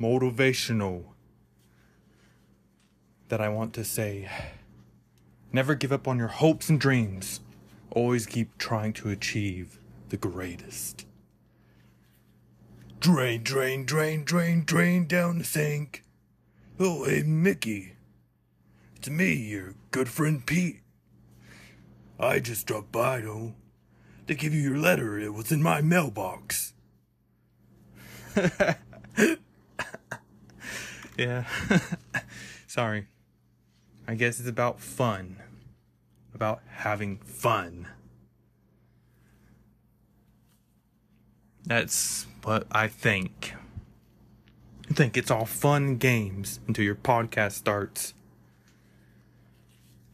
motivational that I want to say. Never give up on your hopes and dreams. Always keep trying to achieve the greatest. Drain, drain, drain, drain, drain down the sink. Oh, hey, Mickey. It's me, your good friend Pete. I just dropped by, though, to give you your letter. It was in my mailbox. yeah. Sorry. I guess it's about fun. About having fun. That's what I think. I think it's all fun games until your podcast starts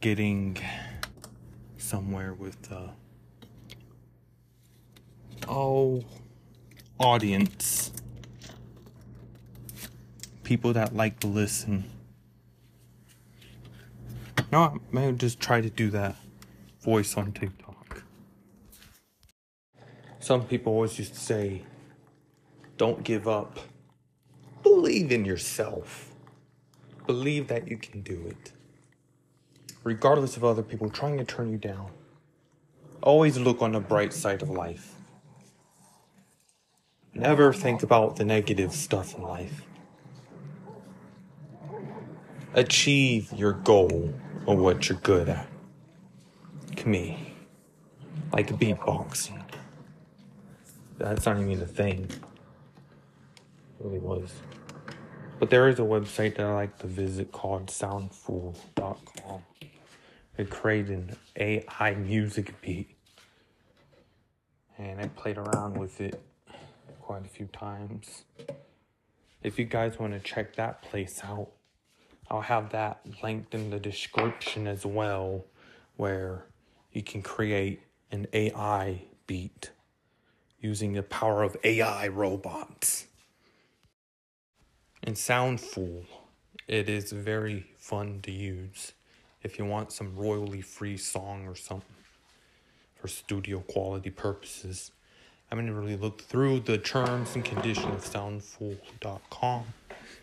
getting somewhere with uh oh audience people that like to listen no i may just try to do that voice on tiktok some people always used to say don't give up believe in yourself believe that you can do it regardless of other people trying to turn you down. Always look on the bright side of life. Never think about the negative stuff in life. Achieve your goal or what you're good at. To me, like beatboxing. That's not even a thing. It really was. But there is a website that I like to visit called soundful.com. It created an AI music beat. And I played around with it quite a few times. If you guys want to check that place out, I'll have that linked in the description as well, where you can create an AI beat using the power of AI robots. And Soundful, it is very fun to use if you want some royally free song or something for studio quality purposes. I haven't really looked through the terms and conditions of soundful.com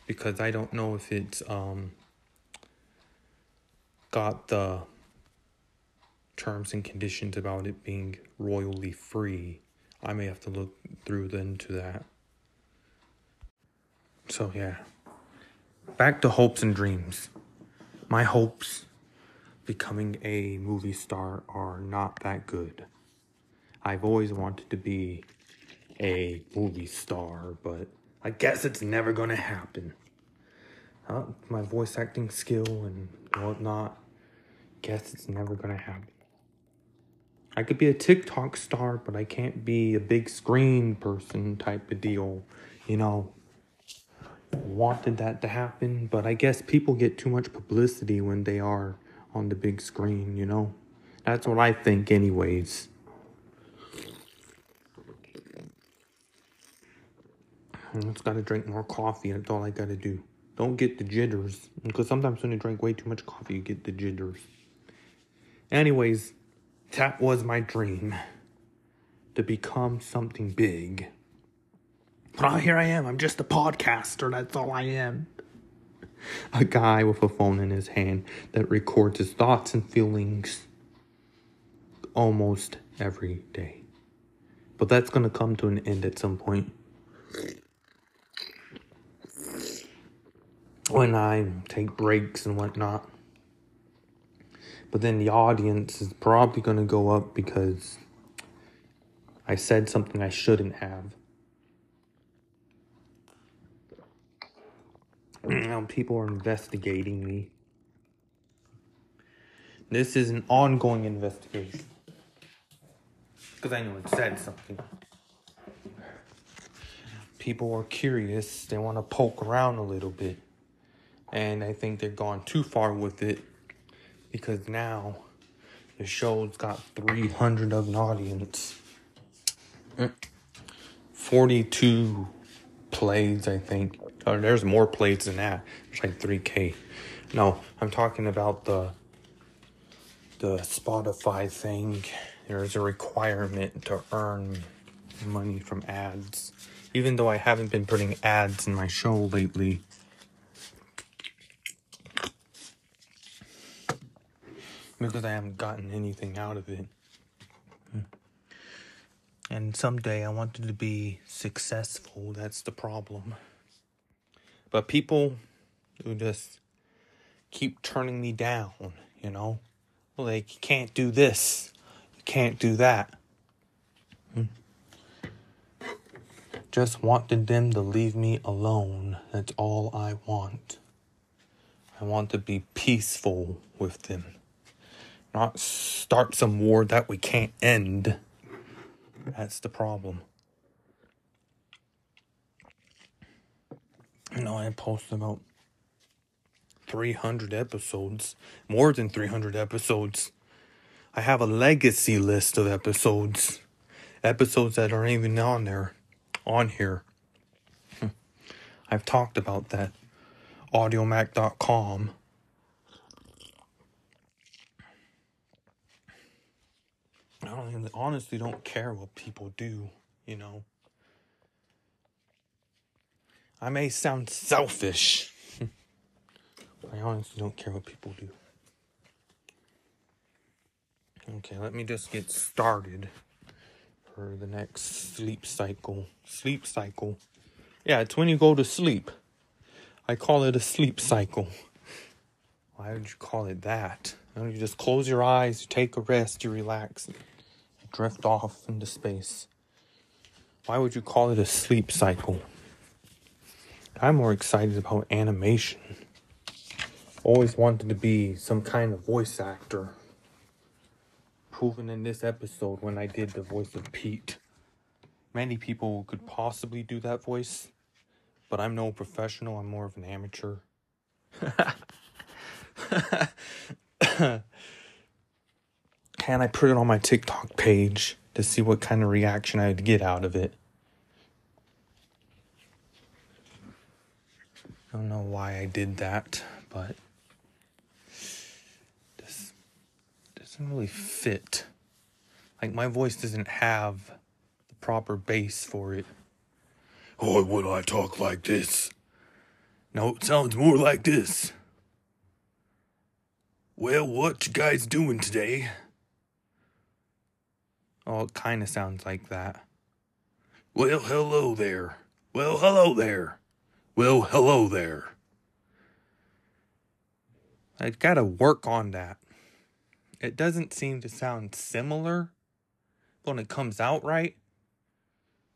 because I don't know if it's um got the terms and conditions about it being royally free. I may have to look through into that. So yeah. Back to hopes and dreams. My hopes becoming a movie star are not that good. I've always wanted to be a movie star, but I guess it's never gonna happen. Uh, my voice acting skill and whatnot, guess it's never gonna happen. I could be a TikTok star, but I can't be a big screen person type of deal, you know. Wanted that to happen, but I guess people get too much publicity when they are on the big screen, you know? That's what I think, anyways. I just gotta drink more coffee, that's all I gotta do. Don't get the jitters, because sometimes when you drink way too much coffee, you get the jitters. Anyways, that was my dream to become something big. But here I am, I'm just a podcaster, that's all I am a guy with a phone in his hand that records his thoughts and feelings almost every day. But that's going to come to an end at some point. When I take breaks and whatnot. But then the audience is probably going to go up because I said something I shouldn't have. Now people are investigating me. This is an ongoing investigation. Because I know it said something. People are curious, they want to poke around a little bit. And I think they've gone too far with it because now the show's got 300 of an audience. 42 plays, I think. Oh, there's more plays than that. It's like 3K. No, I'm talking about the the Spotify thing. There's a requirement to earn money from ads Even though I haven't been putting ads in my show lately. Because I haven't gotten anything out of it. And someday I wanted to be successful. That's the problem. But people who just keep turning me down, you know? Like, you can't do this, you can't do that. Hmm. Just wanted them to leave me alone. That's all I want. I want to be peaceful with them, not start some war that we can't end. That's the problem. You know, I post about 300 episodes, more than 300 episodes. I have a legacy list of episodes, episodes that aren't even on there, on here. I've talked about that. Audiomack.com. don't honestly don't care what people do, you know. I may sound selfish. I honestly don't care what people do. Okay, let me just get started for the next sleep cycle. Sleep cycle. Yeah, it's when you go to sleep. I call it a sleep cycle. Why would you call it that? You just close your eyes, you take a rest, you relax, drift off into space. Why would you call it a sleep cycle? I'm more excited about animation. Always wanted to be some kind of voice actor. Proven in this episode when I did the voice of Pete. Many people could possibly do that voice, but I'm no professional, I'm more of an amateur. And I put it on my TikTok page to see what kind of reaction I'd get out of it. I don't know why I did that, but this doesn't really fit. Like my voice doesn't have the proper bass for it. Why would I talk like this? No, it sounds more like this. Well, what you guys doing today? Oh, it kind of sounds like that. Well, hello there. Well, hello there. Well, hello there. I gotta work on that. It doesn't seem to sound similar when it comes out right.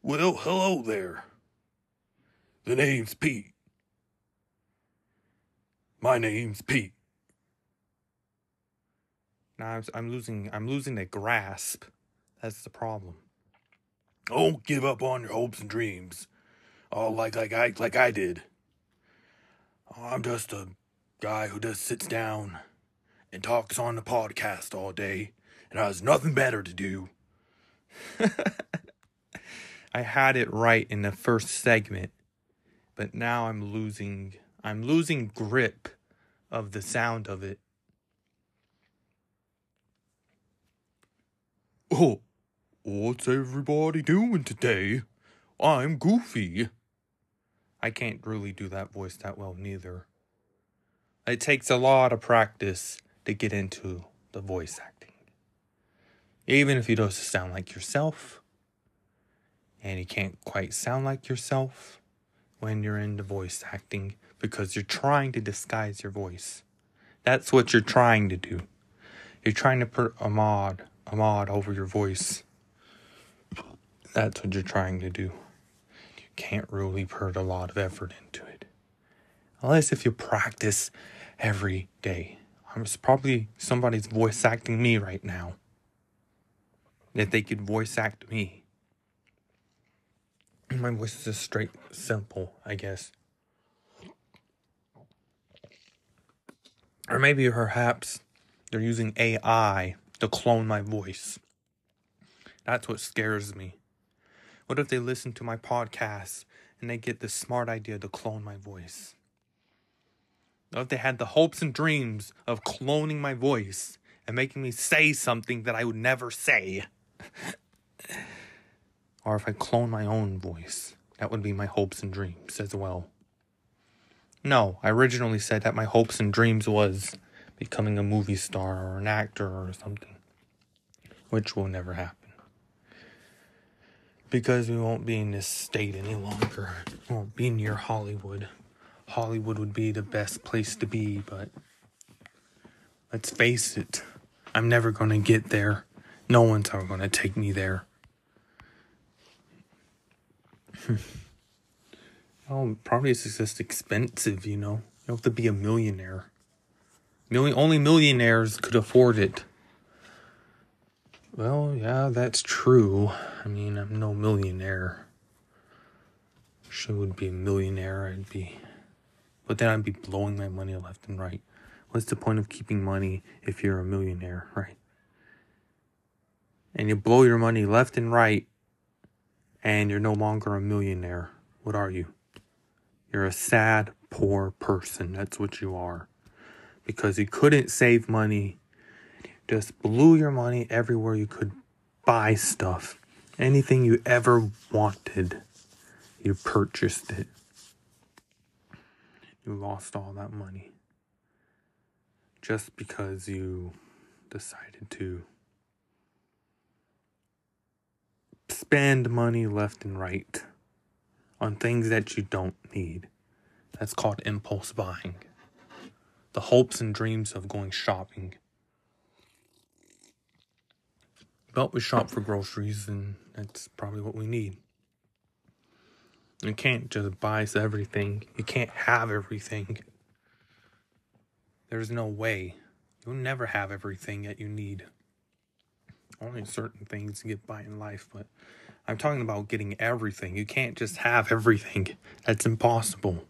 Well, hello there. The name's Pete. My name's Pete. Now I'm, I'm losing. I'm losing the grasp. That's the problem. Don't give up on your hopes and dreams. Oh, like like I like I did. I'm just a guy who just sits down and talks on the podcast all day and has nothing better to do. I had it right in the first segment, but now I'm losing I'm losing grip of the sound of it. Oh, what's everybody doing today? I'm Goofy. I can't really do that voice that well, neither. It takes a lot of practice to get into the voice acting. Even if you don't sound like yourself, and you can't quite sound like yourself when you're into voice acting because you're trying to disguise your voice. That's what you're trying to do. You're trying to put a mod, a mod over your voice. That's what you're trying to do You can't really put a lot of effort into it. Unless if you practice every day. I'm probably somebody's voice acting me right now. If they could voice act me. My voice is just straight simple, I guess. Or maybe perhaps they're using AI to clone my voice. That's what scares me. What if they listen to my podcast and they get the smart idea to clone my voice? What if they had the hopes and dreams of cloning my voice and making me say something that I would never say? or if I clone my own voice, That would be my hopes and dreams as well. No, I originally said that my hopes and dreams was becoming a movie star or an actor or something, which will never happen. Because we won't be in this state any longer. We won't be near Hollywood. Hollywood would be the best place to be, but let's face it, I'm never going to get there. No one's ever going to take me there. oh, probably it's just expensive, you know. You have to be a millionaire. Million, only millionaires could afford it. Well, yeah, that's true. I mean, I'm no millionaire. She would be a millionaire. I'd be, but then I'd be blowing my money left and right. What's the point of keeping money if you're a millionaire, right? And you blow your money left and right, and you're no longer a millionaire. What are you? You're a sad, poor person. That's what you are because you couldn't save money. Just blew your money everywhere you could buy stuff. Anything you ever wanted, you purchased it. You lost all that money just because you decided to spend money left and right on things that you don't need. That's called impulse buying the hopes and dreams of going shopping. We shop for groceries, and that's probably what we need. You can't just buy everything. You can't have everything. There's no way. You'll never have everything that you need. Only certain things get by in life, but I'm talking about getting everything. You can't just have everything. That's impossible.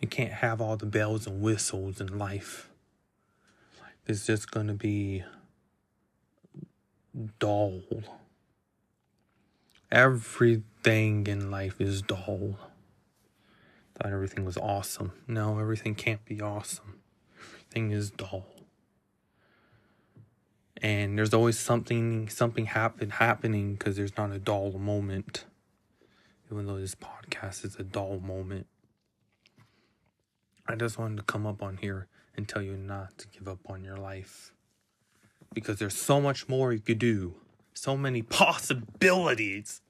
You can't have all the bells and whistles in life. It's just going to be dull. Everything in life is dull. Thought everything was awesome. No, everything can't be awesome. Everything is dull. And there's always something something happen happening because there's not a dull moment. Even though this podcast is a dull moment. I just wanted to come up on here and tell you not to give up on your life. Because there's so much more you could do. So many possibilities.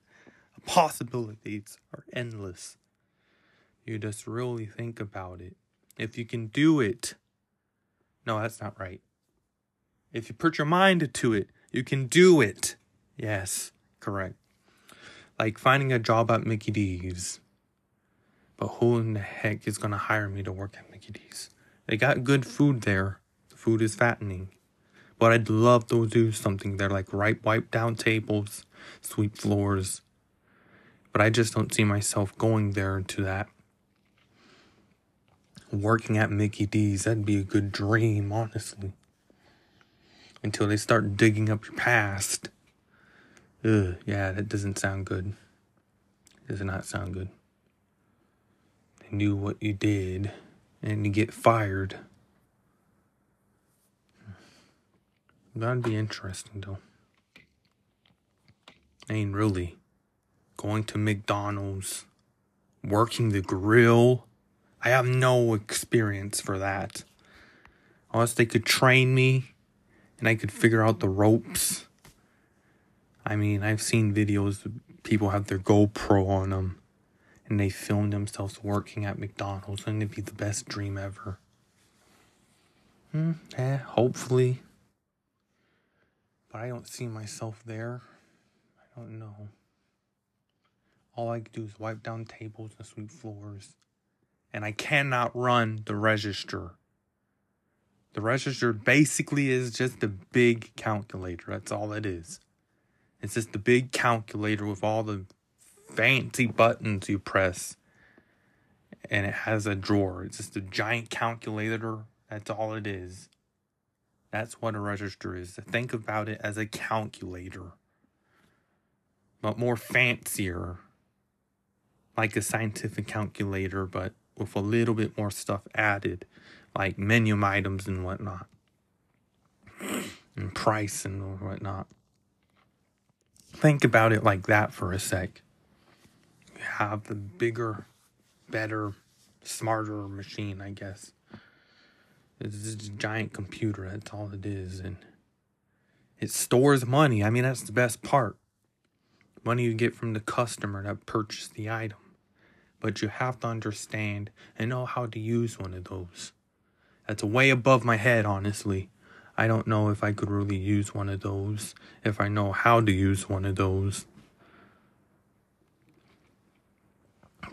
Possibilities are endless. You just really think about it. If you can do it. No, that's not right. If you put your mind to it, you can do it. Yes, correct. Like finding a job at Mickey D's but who in the heck is gonna hire me to work at Mickey D's? They got good food there. The food is fattening. But I'd love to do something there, like right wipe down tables, sweep floors. But I just don't see myself going there to that. Working at Mickey D's, that'd be a good dream, honestly. Until they start digging up your past. Ugh, yeah, that doesn't sound good. Does not sound good They knew what you did and you get fired. That'd be interesting though. I really. Going to McDonald's, working the grill. I have no experience for that. Unless they could train me and I could figure out the ropes. I mean, I've seen videos of people have their GoPro on them and they film themselves working at McDonald's and it'd be the best dream ever. Hmm, eh, hopefully. But I don't see myself there. I don't know. All I do is wipe down tables and sweep floors. And I cannot run the register. The register basically is just a big calculator. That's all it is. It's just a big calculator with all the fancy buttons you press and it has a drawer. It's just a giant calculator. That's all it is. That's what a register is. Think about it as a calculator, but more fancier, like a scientific calculator, but with a little bit more stuff added, like menu items and whatnot, and price and whatnot. Think about it like that for a sec. You have the bigger, better, smarter machine, I guess. It's just a giant computer, that's all it is. And it stores money. I mean, that's the best part. Money you get from the customer that purchased the item. But you have to understand and know how to use one of those. That's way above my head, honestly. I don't know if I could really use one of those, if I know how to use one of those.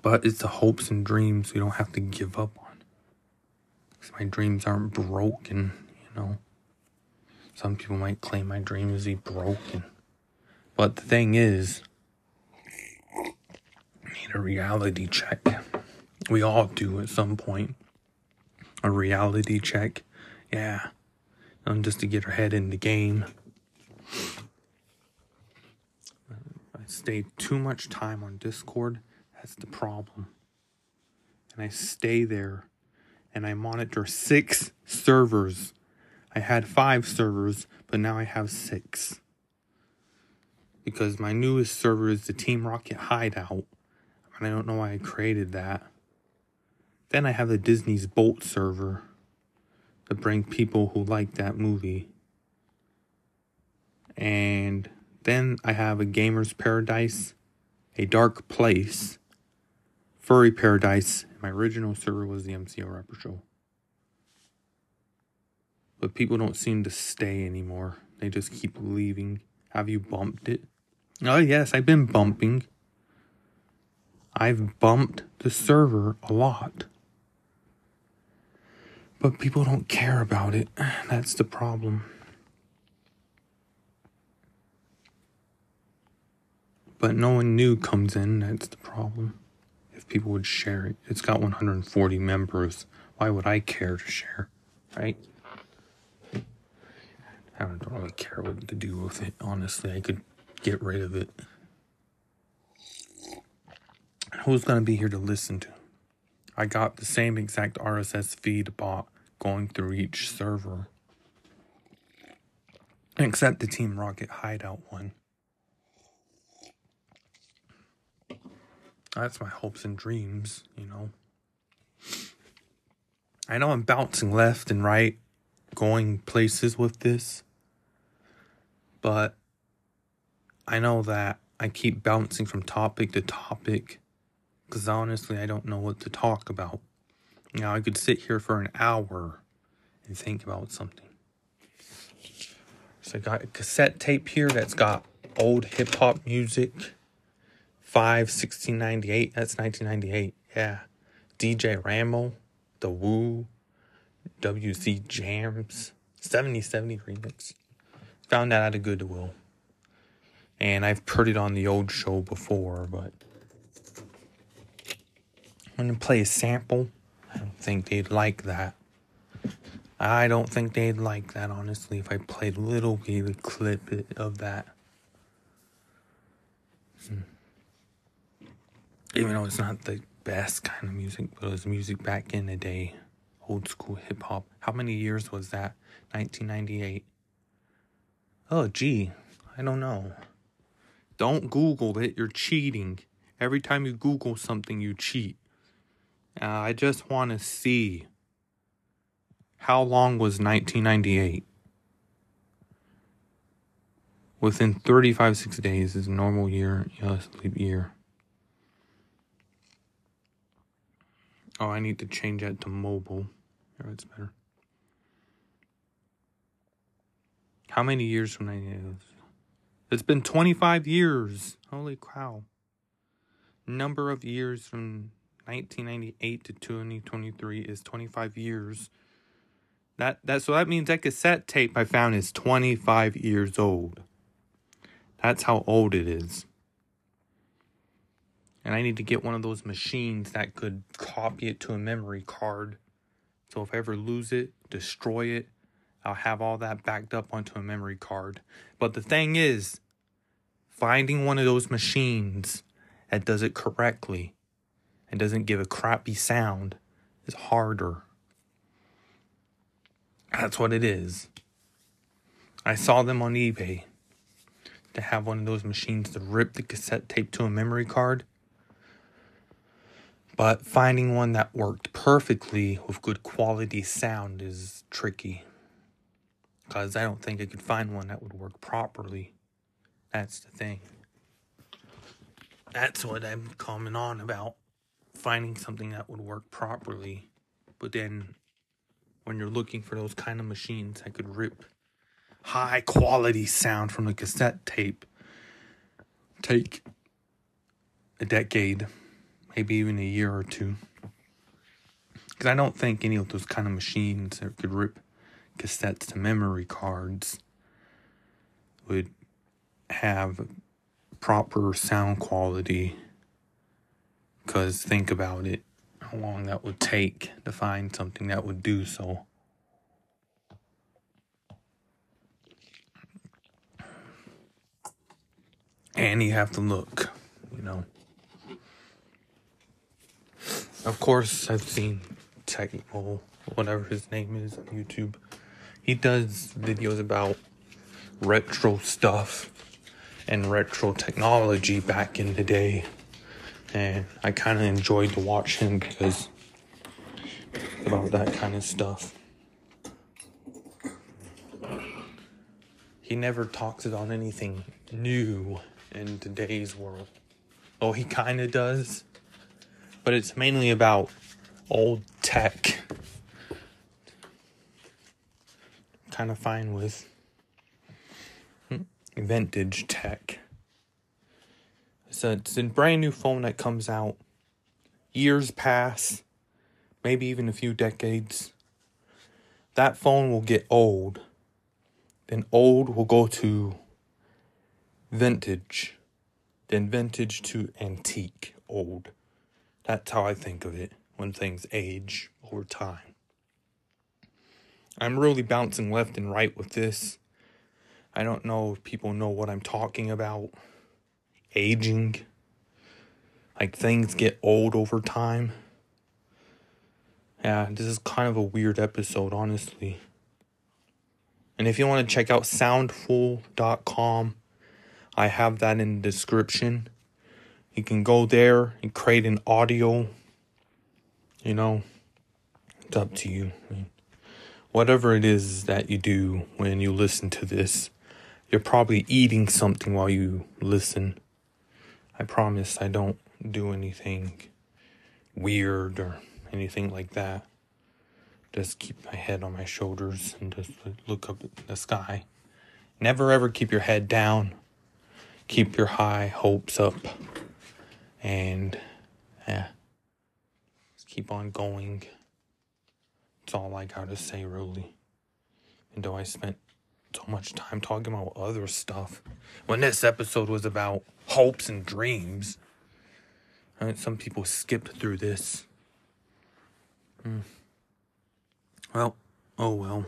But it's the hopes and dreams we don't have to give up on. Because my dreams aren't broken, you know. Some people might claim my dream is be broken. But the thing is, I need a reality check. We all do at some point. A reality check. Yeah. And just to get our head in the game. I stay too much time on Discord that's the problem. And I stay there and I monitor six servers. I had five servers, but now I have six. Because my newest server is the Team Rocket Hideout. And I don't know why I created that. Then I have the Disney's Bolt server to bring people who like that movie. And then I have a Gamer's Paradise, a Dark Place, Furry Paradise. My original server was the MCL Rapper Show. But people don't seem to stay anymore. They just keep leaving. Have you bumped it? Oh, yes, I've been bumping. I've bumped the server a lot. But people don't care about it. That's the problem. But no one new comes in. That's the problem people would share it. It's got 140 members. Why would I care to share? Right? I don't really care what to do with it. Honestly, I could get rid of it. Who's going to be here to listen to? I got the same exact RSS feed bot going through each server. Except the Team Rocket Hideout one. That's my hopes and dreams, you know. I know I'm bouncing left and right, going places with this, but I know that I keep bouncing from topic to topic because honestly, I don't know what to talk about. Now, I could sit here for an hour and think about something. So I got a cassette tape here that's got old hip hop music 5 1698 that's 1998 yeah. Dj ramble the woo wc jams 7070 remix. Found that at a goodwill and i've put it on the old show before but i'm gonna play a sample. I don't think they'd like that. I don't think they'd like that honestly if i played a little bit of clip of that. Hmm even though it's not the best kind of music, but it was music back in the day, old school hip hop. How many years was that? 1998. Oh, gee, I don't know. Don't Google it, you're cheating. Every time you Google something, you cheat. Uh, I just want to see how long was 1998? Within 35 6 days is a normal year, yes, leap year. Oh, I need to change that to mobile. Here, it's better. How many years from now? It's been 25 years. Holy cow. Number of years from 1998 to 2023 is 25 years. That that so that means that cassette tape I found is 25 years old. That's how old it is. And I need to get one of those machines that could copy it to a memory card. So if I ever lose it, destroy it, I'll have all that backed up onto a memory card. But the thing is, finding one of those machines that does it correctly and doesn't give a crappy sound is harder. That's what it is. I saw them on eBay to have one of those machines to rip the cassette tape to a memory card But finding one that worked perfectly with good quality sound is tricky. Because I don't think I could find one that would work properly. That's the thing. That's what I'm coming on about. Finding something that would work properly. But then, when you're looking for those kind of machines that could rip high quality sound from the cassette tape, take a decade, maybe even a year or two. Because I don't think any of those kind of machines that could rip cassettes to memory cards would have proper sound quality. Because think about it how long that would take to find something that would do so. And you have to look, you know. Of course, I've seen Technical, whatever his name is on YouTube. He does videos about retro stuff and retro technology back in the day. And I kind of enjoyed to watch him because about that kind of stuff. He never talks about anything new in today's world. Oh, he kind of does, but it's mainly about old tech. Kind of fine with vintage tech. So it's a brand new phone that comes out. Years pass, maybe even a few decades. That phone will get old. Then old will go to vintage. Then vintage to antique, old. That's how I think of it when things age over time. I'm really bouncing left and right with this. I don't know if people know what I'm talking about. Aging. Like things get old over time. Yeah, this is kind of a weird episode, honestly. And if you want to check out soundful.com, I have that in the description. You can go there and create an audio. You know, it's up to you. Whatever it is that you do when you listen to this, you're probably eating something while you listen. I promise I don't do anything weird or anything like that. Just keep my head on my shoulders and just look up at the sky. Never ever keep your head down. Keep your high hopes up. And yeah, just keep on going. It's all I gotta say, really. And though I spent so much time talking about other stuff when this episode was about hopes and dreams. And some people skipped through this. Mm. Well, oh well.